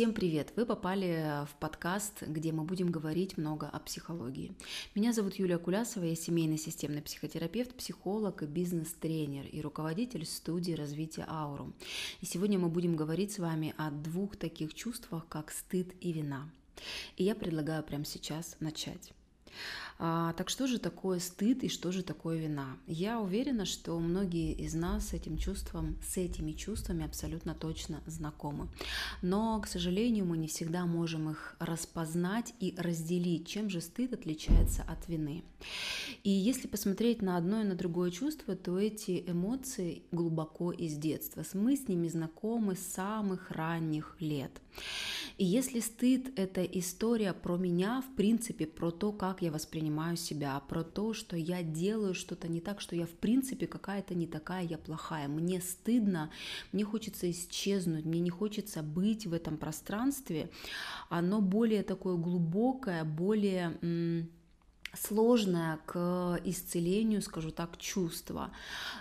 Всем привет! Вы попали в подкаст, где мы будем говорить много о психологии. Меня зовут Юлия Кулясова, я семейный системный психотерапевт, психолог и бизнес-тренер и руководитель студии развития Аурум. И сегодня мы будем говорить с вами о двух таких чувствах, как стыд и вина. И я предлагаю прямо сейчас начать. А, так что же такое стыд и что же такое вина? Я уверена, что многие из нас с этим чувством, с этими чувствами абсолютно точно знакомы. Но, к сожалению, мы не всегда можем их распознать и разделить, чем же стыд отличается от вины. И если посмотреть на одно и на другое чувство, то эти эмоции глубоко из детства. Мы с ними знакомы с самых ранних лет. И если стыд — это история про меня, в принципе, про то, как я воспринимаю себя, про то, что я делаю что-то не так, что я в принципе какая-то не такая, я плохая, мне стыдно, мне хочется исчезнуть, мне не хочется быть в этом пространстве, оно более такое глубокое, более сложное к исцелению, скажу так, чувство.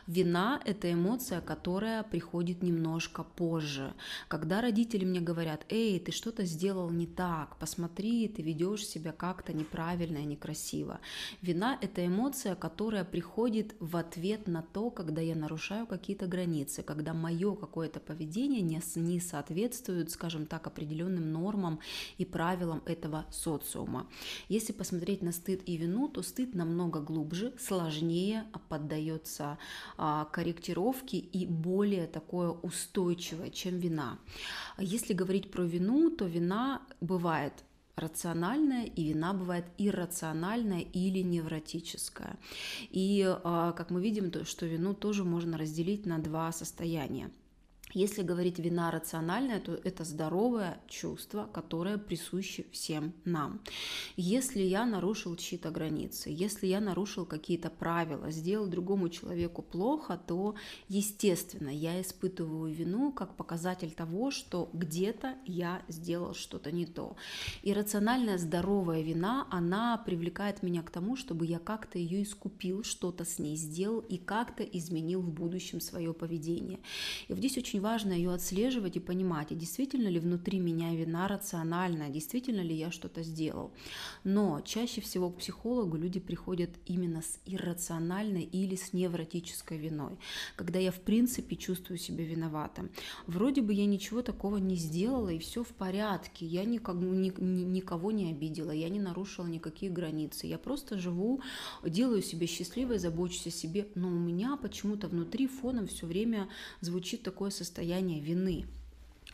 Вина — это эмоция, которая приходит немножко позже. Когда родители мне говорят, эй, ты что-то сделал не так, посмотри, ты ведешь себя как-то неправильно и некрасиво. Вина — это эмоция, которая приходит в ответ на то, когда я нарушаю какие-то границы, когда мое какое-то поведение не, не соответствует, скажем так, определенным нормам и правилам этого социума. Если посмотреть на стыд и вину, то стыд намного глубже, сложнее поддается а, корректировке и более такое устойчивое, чем вина. Если говорить про вину, то вина бывает рациональная, и вина бывает иррациональная или невротическая. И, а, как мы видим, то, что вину тоже можно разделить на два состояния. Если говорить вина рациональная, то это здоровое чувство, которое присуще всем нам. Если я нарушил чьи-то границы, если я нарушил какие-то правила, сделал другому человеку плохо, то, естественно, я испытываю вину как показатель того, что где-то я сделал что-то не то. И рациональная здоровая вина, она привлекает меня к тому, чтобы я как-то ее искупил, что-то с ней сделал и как-то изменил в будущем свое поведение. И вот здесь очень очень важно ее отслеживать и понимать, действительно ли внутри меня вина рациональная, действительно ли я что-то сделал. Но чаще всего к психологу люди приходят именно с иррациональной или с невротической виной, когда я в принципе чувствую себя виноватым. Вроде бы я ничего такого не сделала, и все в порядке, я никого, никого не обидела, я не нарушила никакие границы, я просто живу, делаю себя счастливой, забочусь о себе, но у меня почему-то внутри фоном все время звучит такое состояние состояние вины.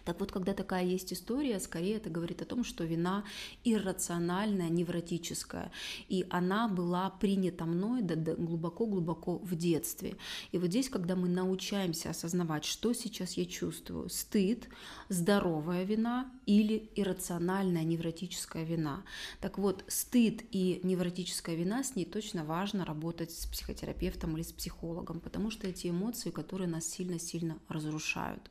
Так вот, когда такая есть история, скорее это говорит о том, что вина иррациональная, невротическая, и она была принята мной глубоко-глубоко в детстве. И вот здесь, когда мы научаемся осознавать, что сейчас я чувствую, стыд, здоровая вина или иррациональная невротическая вина. Так вот, стыд и невротическая вина, с ней точно важно работать с психотерапевтом или с психологом, потому что эти эмоции, которые нас сильно-сильно разрушают.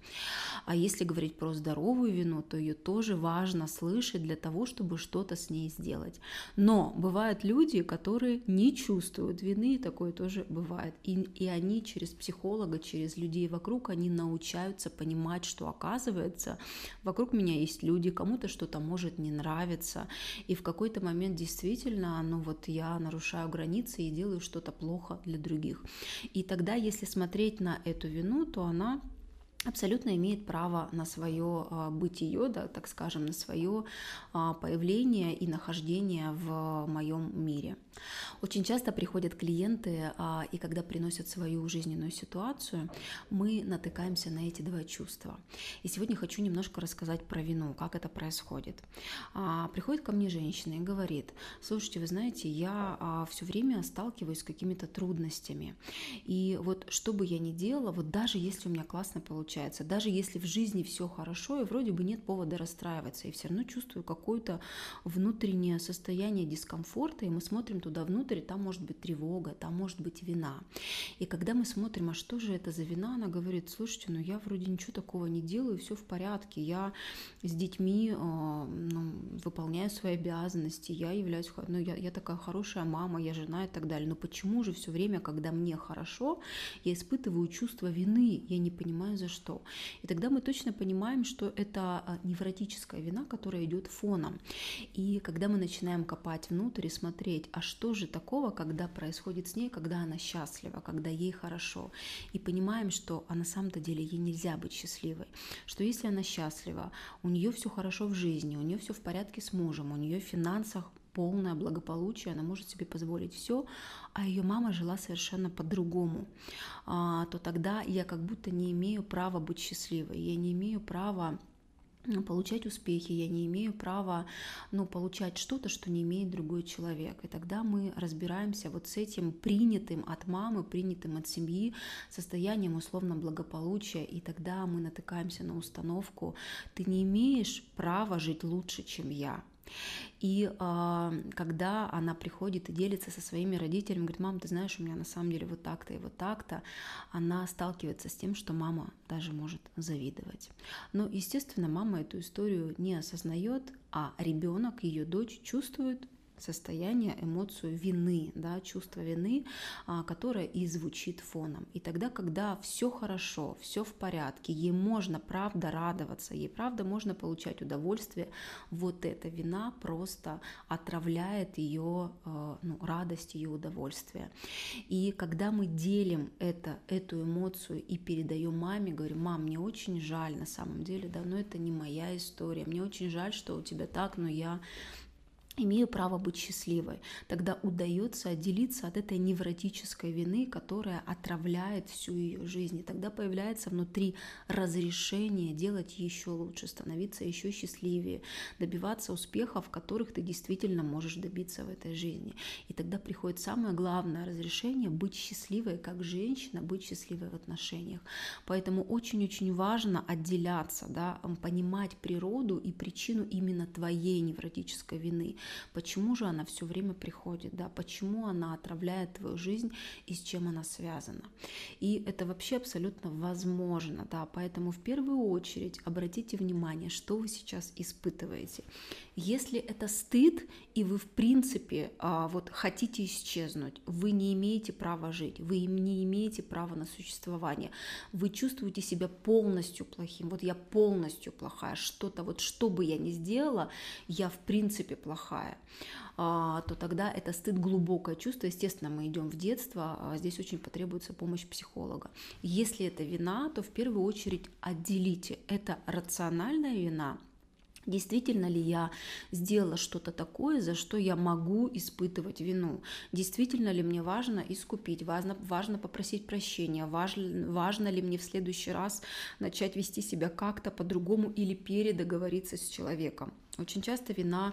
А если говорить про здоровую вину, то ее тоже важно слышать для того, чтобы что-то с ней сделать. Но бывают люди, которые не чувствуют вины, и такое тоже бывает. И, и они через психолога, через людей вокруг, они научаются понимать, что оказывается, вокруг меня есть люди, кому-то что-то может не нравиться, и в какой-то момент действительно, ну вот я нарушаю границы и делаю что-то плохо для других. И тогда, если смотреть на эту вину, то она абсолютно имеет право на свое а, бытие, да, так скажем, на свое а, появление и нахождение в моем мире. Очень часто приходят клиенты, а, и когда приносят свою жизненную ситуацию, мы натыкаемся на эти два чувства. И сегодня хочу немножко рассказать про вину, как это происходит. Приходит ко мне женщина и говорит, слушайте, вы знаете, я все время сталкиваюсь с какими-то трудностями, и вот что бы я ни делала, вот даже если у меня классно получается, получается. Даже если в жизни все хорошо, и вроде бы нет повода расстраиваться, и все равно чувствую какое-то внутреннее состояние дискомфорта, и мы смотрим туда внутрь, там может быть тревога, там может быть вина. И когда мы смотрим, а что же это за вина, она говорит, слушайте, ну я вроде ничего такого не делаю, все в порядке, я с детьми э, ну, выполняю свои обязанности, я являюсь, ну я, я такая хорошая мама, я жена и так далее. Но почему же все время, когда мне хорошо, я испытываю чувство вины, я не понимаю за что? Что. И тогда мы точно понимаем, что это а, невротическая вина, которая идет фоном. И когда мы начинаем копать внутрь и смотреть, а что же такого, когда происходит с ней, когда она счастлива, когда ей хорошо, и понимаем, что а на самом-то деле ей нельзя быть счастливой, что если она счастлива, у нее все хорошо в жизни, у нее все в порядке с мужем, у нее в финансах полное благополучие, она может себе позволить все, а ее мама жила совершенно по-другому, а, то тогда я как будто не имею права быть счастливой, я не имею права ну, получать успехи, я не имею права ну, получать что-то, что не имеет другой человек. И тогда мы разбираемся вот с этим принятым от мамы, принятым от семьи состоянием условно благополучия, и тогда мы натыкаемся на установку «ты не имеешь права жить лучше, чем я». И э, когда она приходит и делится со своими родителями, говорит, мам, ты знаешь, у меня на самом деле вот так-то и вот так-то, она сталкивается с тем, что мама даже может завидовать. Но, естественно, мама эту историю не осознает, а ребенок, ее дочь, чувствует состояние, эмоцию вины, да, чувство вины, а, которое и звучит фоном. И тогда, когда все хорошо, все в порядке, ей можно правда радоваться, ей правда можно получать удовольствие, вот эта вина просто отравляет ее а, ну, радость, ее удовольствие. И когда мы делим это, эту эмоцию и передаем маме, говорим, мам, мне очень жаль на самом деле, да, но это не моя история, мне очень жаль, что у тебя так, но я имею право быть счастливой. Тогда удается отделиться от этой невротической вины, которая отравляет всю ее жизнь. И тогда появляется внутри разрешение делать еще лучше, становиться еще счастливее, добиваться успехов, которых ты действительно можешь добиться в этой жизни. И тогда приходит самое главное разрешение быть счастливой как женщина, быть счастливой в отношениях. Поэтому очень-очень важно отделяться, да, понимать природу и причину именно твоей невротической вины Почему же она все время приходит, да, почему она отравляет твою жизнь и с чем она связана. И это вообще абсолютно возможно, да, поэтому в первую очередь обратите внимание, что вы сейчас испытываете. Если это стыд, и вы в принципе а, вот хотите исчезнуть, вы не имеете права жить, вы не имеете права на существование, вы чувствуете себя полностью плохим, вот я полностью плохая, что-то вот что бы я ни сделала, я в принципе плохая а, то тогда это стыд глубокое чувство. Естественно, мы идем в детство, а здесь очень потребуется помощь психолога. Если это вина, то в первую очередь отделите. Это рациональная вина Действительно ли я сделала что-то такое, за что я могу испытывать вину? Действительно ли мне важно искупить? Важно, важно попросить прощения? Важно, важно ли мне в следующий раз начать вести себя как-то по-другому или передоговориться с человеком? Очень часто вина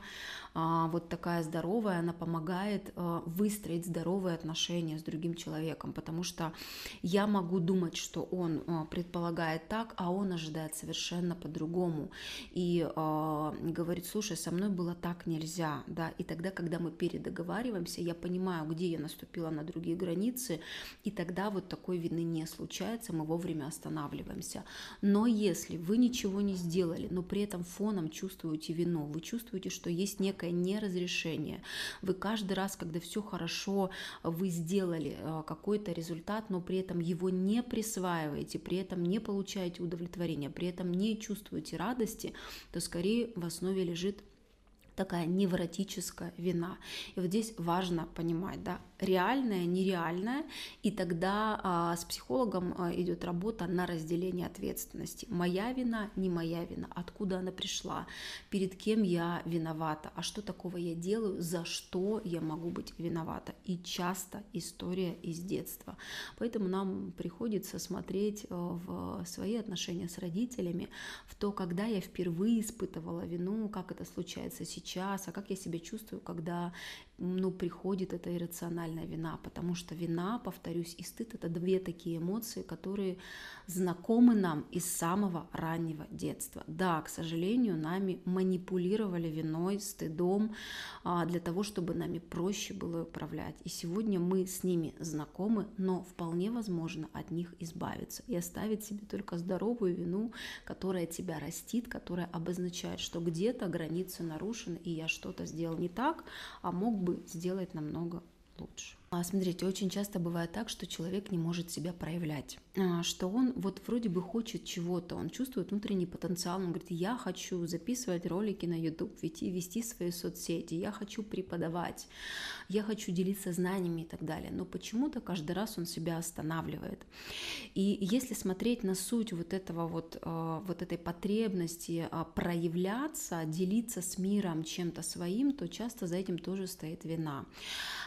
а, вот такая здоровая, она помогает а, выстроить здоровые отношения с другим человеком, потому что я могу думать, что он а, предполагает так, а он ожидает совершенно по-другому. И говорит, слушай, со мной было так нельзя, да, и тогда, когда мы передоговариваемся, я понимаю, где я наступила на другие границы, и тогда вот такой вины не случается, мы вовремя останавливаемся. Но если вы ничего не сделали, но при этом фоном чувствуете вину, вино, вы чувствуете, что есть некое неразрешение. Вы каждый раз, когда все хорошо, вы сделали э, какой-то результат, но при этом его не присваиваете, при этом не получаете удовлетворения, при этом не чувствуете радости, то скорее в основе лежит такая невротическая вина. И вот здесь важно понимать, да, реальное, нереальное, и тогда а, с психологом а, идет работа на разделение ответственности. Моя вина, не моя вина, откуда она пришла, перед кем я виновата, а что такого я делаю, за что я могу быть виновата. И часто история из детства. Поэтому нам приходится смотреть а, в свои отношения с родителями, в то, когда я впервые испытывала вину, как это случается сейчас, а как я себя чувствую, когда ну, приходит эта иррациональная вина, потому что вина, повторюсь, и стыд — это две такие эмоции, которые знакомы нам из самого раннего детства. Да, к сожалению, нами манипулировали виной, стыдом а, для того, чтобы нами проще было управлять. И сегодня мы с ними знакомы, но вполне возможно от них избавиться и оставить себе только здоровую вину, которая тебя растит, которая обозначает, что где-то границы нарушены, и я что-то сделал не так, а мог бы сделать намного лучше. А, смотрите, очень часто бывает так, что человек не может себя проявлять, а, что он вот вроде бы хочет чего-то, он чувствует внутренний потенциал, он говорит, я хочу записывать ролики на YouTube, вести, вести свои соцсети, я хочу преподавать, я хочу делиться знаниями и так далее, но почему-то каждый раз он себя останавливает. И если смотреть на суть вот этого вот, а, вот этой потребности проявляться, делиться с миром чем-то своим, то часто за этим тоже стоит вина.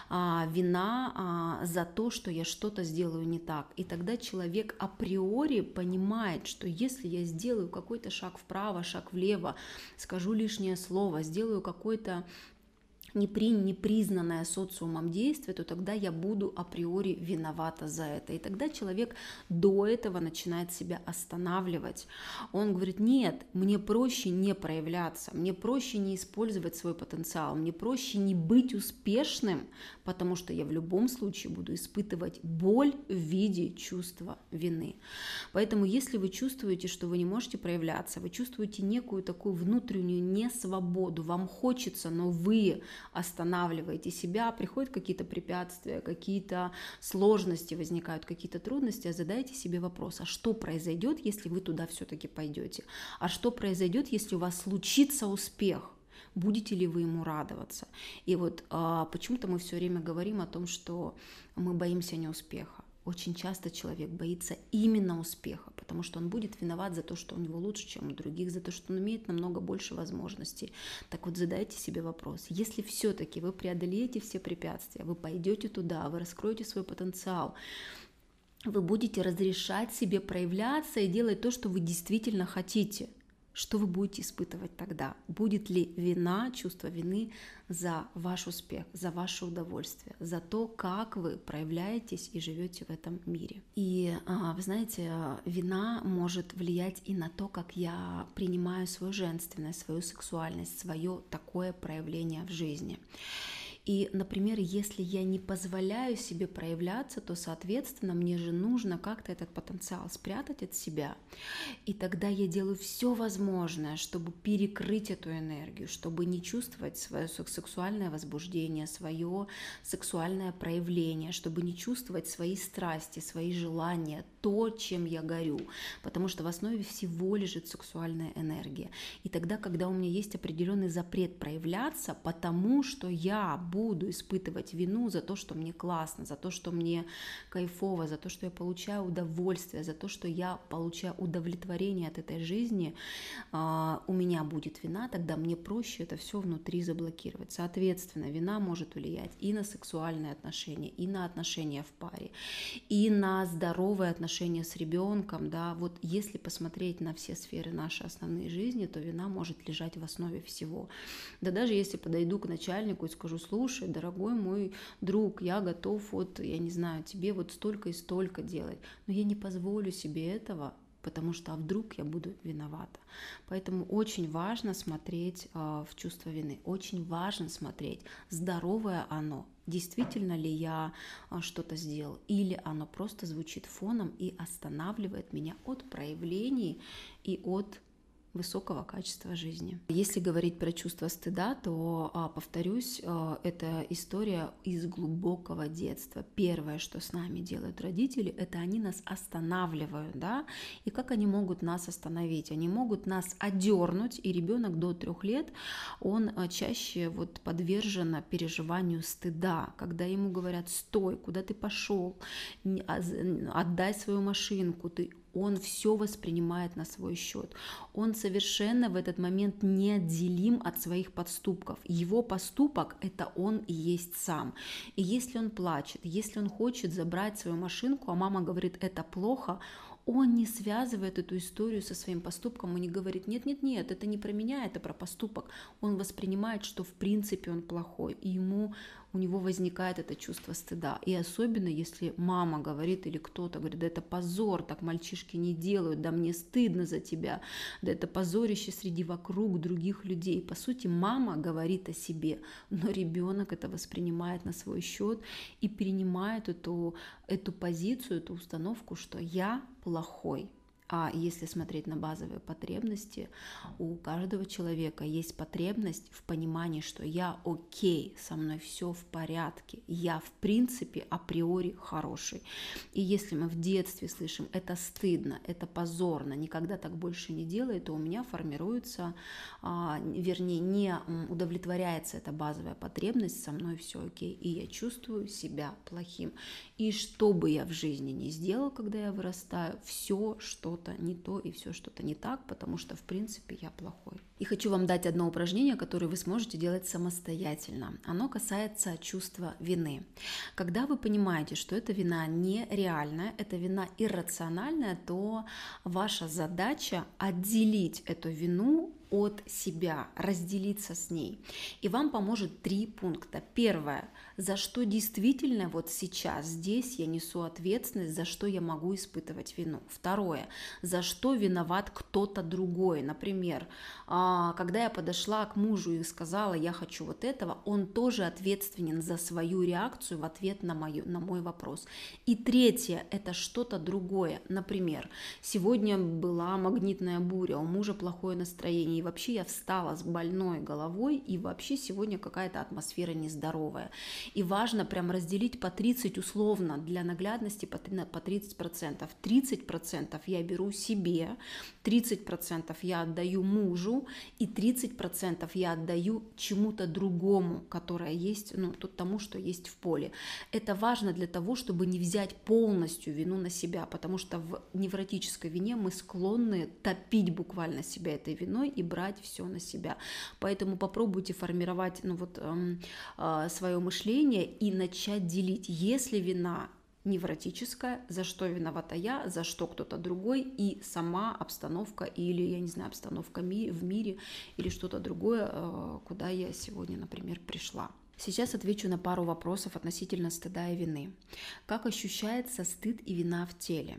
Вина а, за то, что я что-то сделаю не так. И тогда человек априори понимает, что если я сделаю какой-то шаг вправо, шаг влево, скажу лишнее слово, сделаю какой-то непри, непризнанное социумом действие, то тогда я буду априори виновата за это. И тогда человек до этого начинает себя останавливать. Он говорит, нет, мне проще не проявляться, мне проще не использовать свой потенциал, мне проще не быть успешным, потому что я в любом случае буду испытывать боль в виде чувства вины. Поэтому если вы чувствуете, что вы не можете проявляться, вы чувствуете некую такую внутреннюю несвободу, вам хочется, но вы останавливаете себя, приходят какие-то препятствия, какие-то сложности возникают, какие-то трудности, а задайте себе вопрос, а что произойдет, если вы туда все-таки пойдете? А что произойдет, если у вас случится успех? будете ли вы ему радоваться. И вот а, почему-то мы все время говорим о том, что мы боимся неуспеха. Очень часто человек боится именно успеха, потому что он будет виноват за то, что у него лучше, чем у других, за то, что он имеет намного больше возможностей. Так вот, задайте себе вопрос, если все-таки вы преодолеете все препятствия, вы пойдете туда, вы раскроете свой потенциал, вы будете разрешать себе проявляться и делать то, что вы действительно хотите – что вы будете испытывать тогда? Будет ли вина, чувство вины за ваш успех, за ваше удовольствие, за то, как вы проявляетесь и живете в этом мире? И а, вы знаете, вина может влиять и на то, как я принимаю свою женственность, свою сексуальность, свое такое проявление в жизни. И, например, если я не позволяю себе проявляться, то, соответственно, мне же нужно как-то этот потенциал спрятать от себя. И тогда я делаю все возможное, чтобы перекрыть эту энергию, чтобы не чувствовать свое сексуальное возбуждение, свое сексуальное проявление, чтобы не чувствовать свои страсти, свои желания, то, чем я горю. Потому что в основе всего лежит сексуальная энергия. И тогда, когда у меня есть определенный запрет проявляться, потому что я буду испытывать вину за то, что мне классно, за то, что мне кайфово, за то, что я получаю удовольствие, за то, что я получаю удовлетворение от этой жизни, а, у меня будет вина, тогда мне проще это все внутри заблокировать. Соответственно, вина может влиять и на сексуальные отношения, и на отношения в паре, и на здоровые отношения с ребенком. Да, вот если посмотреть на все сферы нашей основной жизни, то вина может лежать в основе всего. Да даже если подойду к начальнику и скажу, слушай, слушай, дорогой мой друг, я готов вот, я не знаю, тебе вот столько и столько делать, но я не позволю себе этого, потому что а вдруг я буду виновата. Поэтому очень важно смотреть э, в чувство вины, очень важно смотреть, здоровое оно, действительно ли я э, что-то сделал, или оно просто звучит фоном и останавливает меня от проявлений и от высокого качества жизни. Если говорить про чувство стыда, то, а, повторюсь, а, это история из глубокого детства. Первое, что с нами делают родители, это они нас останавливают, да, и как они могут нас остановить? Они могут нас одернуть, и ребенок до трех лет, он а, чаще вот подвержен переживанию стыда, когда ему говорят, стой, куда ты пошел, отдай свою машинку, ты он все воспринимает на свой счет. Он совершенно в этот момент неотделим от своих поступков. Его поступок – это он и есть сам. И если он плачет, если он хочет забрать свою машинку, а мама говорит, это плохо, он не связывает эту историю со своим поступком, он не говорит, нет-нет-нет, это не про меня, это про поступок. Он воспринимает, что в принципе он плохой, и ему у него возникает это чувство стыда. И особенно, если мама говорит или кто-то говорит, да это позор, так мальчишки не делают, да мне стыдно за тебя, да это позорище среди вокруг других людей. По сути, мама говорит о себе, но ребенок это воспринимает на свой счет и принимает эту, эту позицию, эту установку, что я плохой, А если смотреть на базовые потребности, у каждого человека есть потребность в понимании, что я окей, со мной все в порядке, я в принципе априори хороший. И если мы в детстве слышим, это стыдно, это позорно, никогда так больше не делай, то у меня формируется, а, вернее, не удовлетворяется эта базовая потребность, со мной все окей, и я чувствую себя плохим. И что бы я в жизни не сделал, когда я вырастаю, все что-то не то и все что-то не так, потому что, в принципе, я плохой. И хочу вам дать одно упражнение, которое вы сможете делать самостоятельно. Оно касается чувства вины. Когда вы понимаете, что эта вина нереальная, эта вина иррациональная, то ваша задача отделить эту вину от себя, разделиться с ней. И вам поможет три пункта. Первое, за что действительно вот сейчас, здесь я несу ответственность, за что я могу испытывать вину. Второе, за что виноват кто-то другой. Например, а, когда я подошла к мужу и сказала, я хочу вот этого, он тоже ответственен за свою реакцию в ответ на, мою, на мой вопрос. И третье, это что-то другое. Например, сегодня была магнитная буря, у мужа плохое настроение, вообще я встала с больной головой, и вообще сегодня какая-то атмосфера нездоровая. И важно прям разделить по 30 условно, для наглядности по 30%. 30% я беру себе, 30% я отдаю мужу, и 30% я отдаю чему-то другому, которое есть, ну, тут тому, что есть в поле. Это важно для того, чтобы не взять полностью вину на себя, потому что в невротической вине мы склонны топить буквально себя этой виной и брать все на себя. Поэтому попробуйте формировать ну, вот, эм, э, свое мышление и начать делить. Если вина невротическая, за что виновата я, за что кто-то другой, и сама обстановка или, я не знаю, обстановка ми в мире или что-то другое, э, куда я сегодня, например, пришла. Сейчас отвечу на пару вопросов относительно стыда и вины. Как ощущается стыд и вина в теле?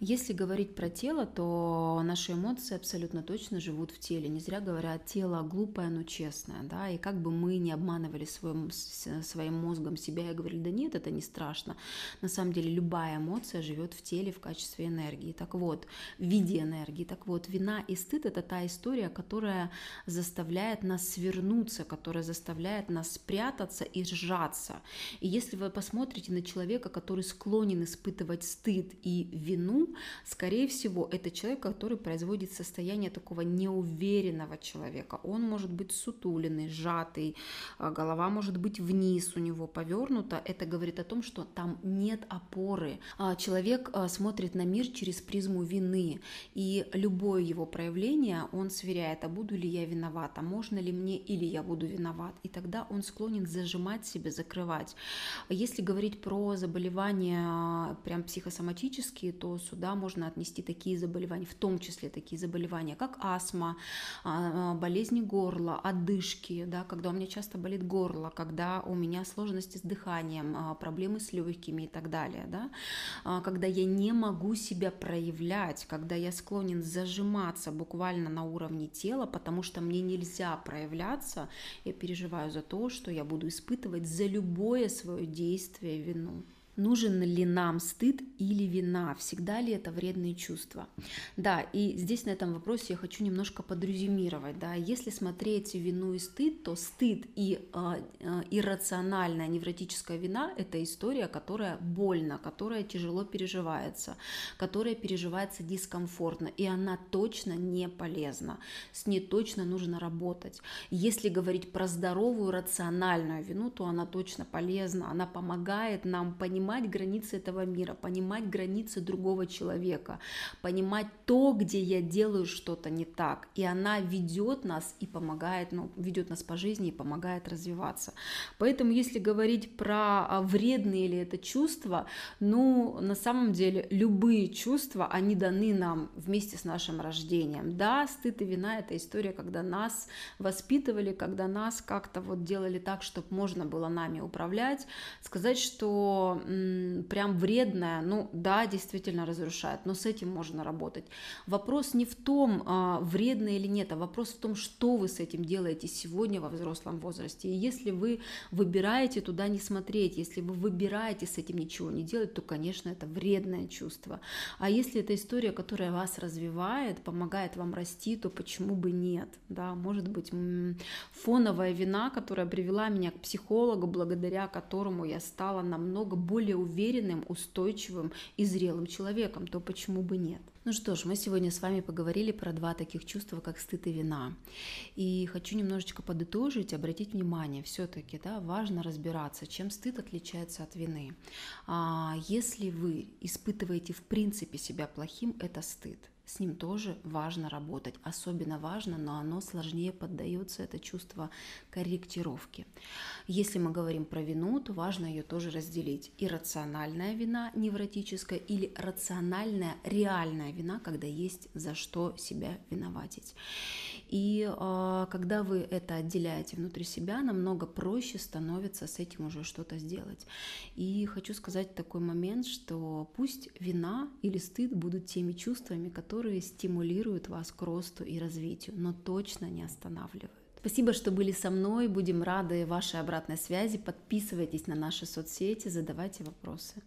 Если говорить про тело, то наши эмоции абсолютно точно живут в теле. Не зря говорят, тело глупое, но честное. Да? И как бы мы не обманывали своим, своим мозгом себя и говорили, да нет, это не страшно. На самом деле любая эмоция живет в теле в качестве энергии. Так вот, в виде энергии. Так вот, вина и стыд – это та история, которая заставляет нас свернуться, которая заставляет нас спрятаться и сжаться. И если вы посмотрите на человека, который склонен испытывать стыд и вину, вину, скорее всего, это человек, который производит состояние такого неуверенного человека. Он может быть сутуленный, сжатый, а, голова может быть вниз у него повернута. Это говорит о том, что там нет опоры. А, человек а, смотрит на мир через призму вины, и любое его проявление он сверяет, а буду ли я виновата, можно ли мне или я буду виноват. И тогда он склонен зажимать себя, закрывать. Если говорить про заболевания прям психосоматические, то сюда можно отнести такие заболевания, в том числе такие заболевания, как астма, а, а, болезни горла, одышки, да, когда у меня часто болит горло, когда у меня сложности с дыханием, а, проблемы с легкими и так далее, да, когда я не могу себя проявлять, когда я склонен зажиматься буквально на уровне тела, потому что мне нельзя проявляться, я переживаю за то, что я буду испытывать за любое свое действие вину. Нужен ли нам стыд или вина? Всегда ли это вредные чувства? Да, и здесь на этом вопросе я хочу немножко подрезюмировать. Да, если смотреть вину и стыд, то стыд и э, э, иррациональная невротическая вина – это история, которая больно, которая тяжело переживается, которая переживается дискомфортно, и она точно не полезна. С ней точно нужно работать. Если говорить про здоровую рациональную вину, то она точно полезна, она помогает нам понимать, понимать границы этого мира, понимать границы другого человека, понимать то, где я делаю что-то не так. И она ведет нас и помогает, ну, ведет нас по жизни и помогает развиваться. Поэтому, если говорить про а, вредные ли это чувства, ну, на самом деле, любые чувства, они даны нам вместе с нашим рождением. Да, стыд и вина – это история, когда нас воспитывали, когда нас как-то вот делали так, чтобы можно было нами управлять. Сказать, что прям вредное, ну да, действительно разрушает, но с этим можно работать. Вопрос не в том, а, вредно или нет, а вопрос в том, что вы с этим делаете сегодня во взрослом возрасте. И если вы выбираете туда не смотреть, если вы выбираете с этим ничего не делать, то, конечно, это вредное чувство. А если это история, которая вас развивает, помогает вам расти, то почему бы нет? Да, может быть, фоновая вина, которая привела меня к психологу, благодаря которому я стала намного более уверенным, устойчивым и зрелым человеком, то почему бы нет? Ну что ж, мы сегодня с вами поговорили про два таких чувства, как стыд и вина. И хочу немножечко подытожить, обратить внимание, все-таки да, важно разбираться, чем стыд отличается от вины. А если вы испытываете в принципе себя плохим, это стыд с ним тоже важно работать. Особенно важно, но оно сложнее поддается, это чувство корректировки. Если мы говорим про вину, то важно ее тоже разделить. Иррациональная вина невротическая или рациональная реальная вина, когда есть за что себя виноватить. И э, когда вы это отделяете внутри себя, намного проще становится с этим уже что-то сделать. И хочу сказать такой момент, что пусть вина или стыд будут теми чувствами, которые стимулируют вас к росту и развитию, но точно не останавливают. Спасибо, что были со мной. Будем рады вашей обратной связи. Подписывайтесь на наши соцсети, задавайте вопросы.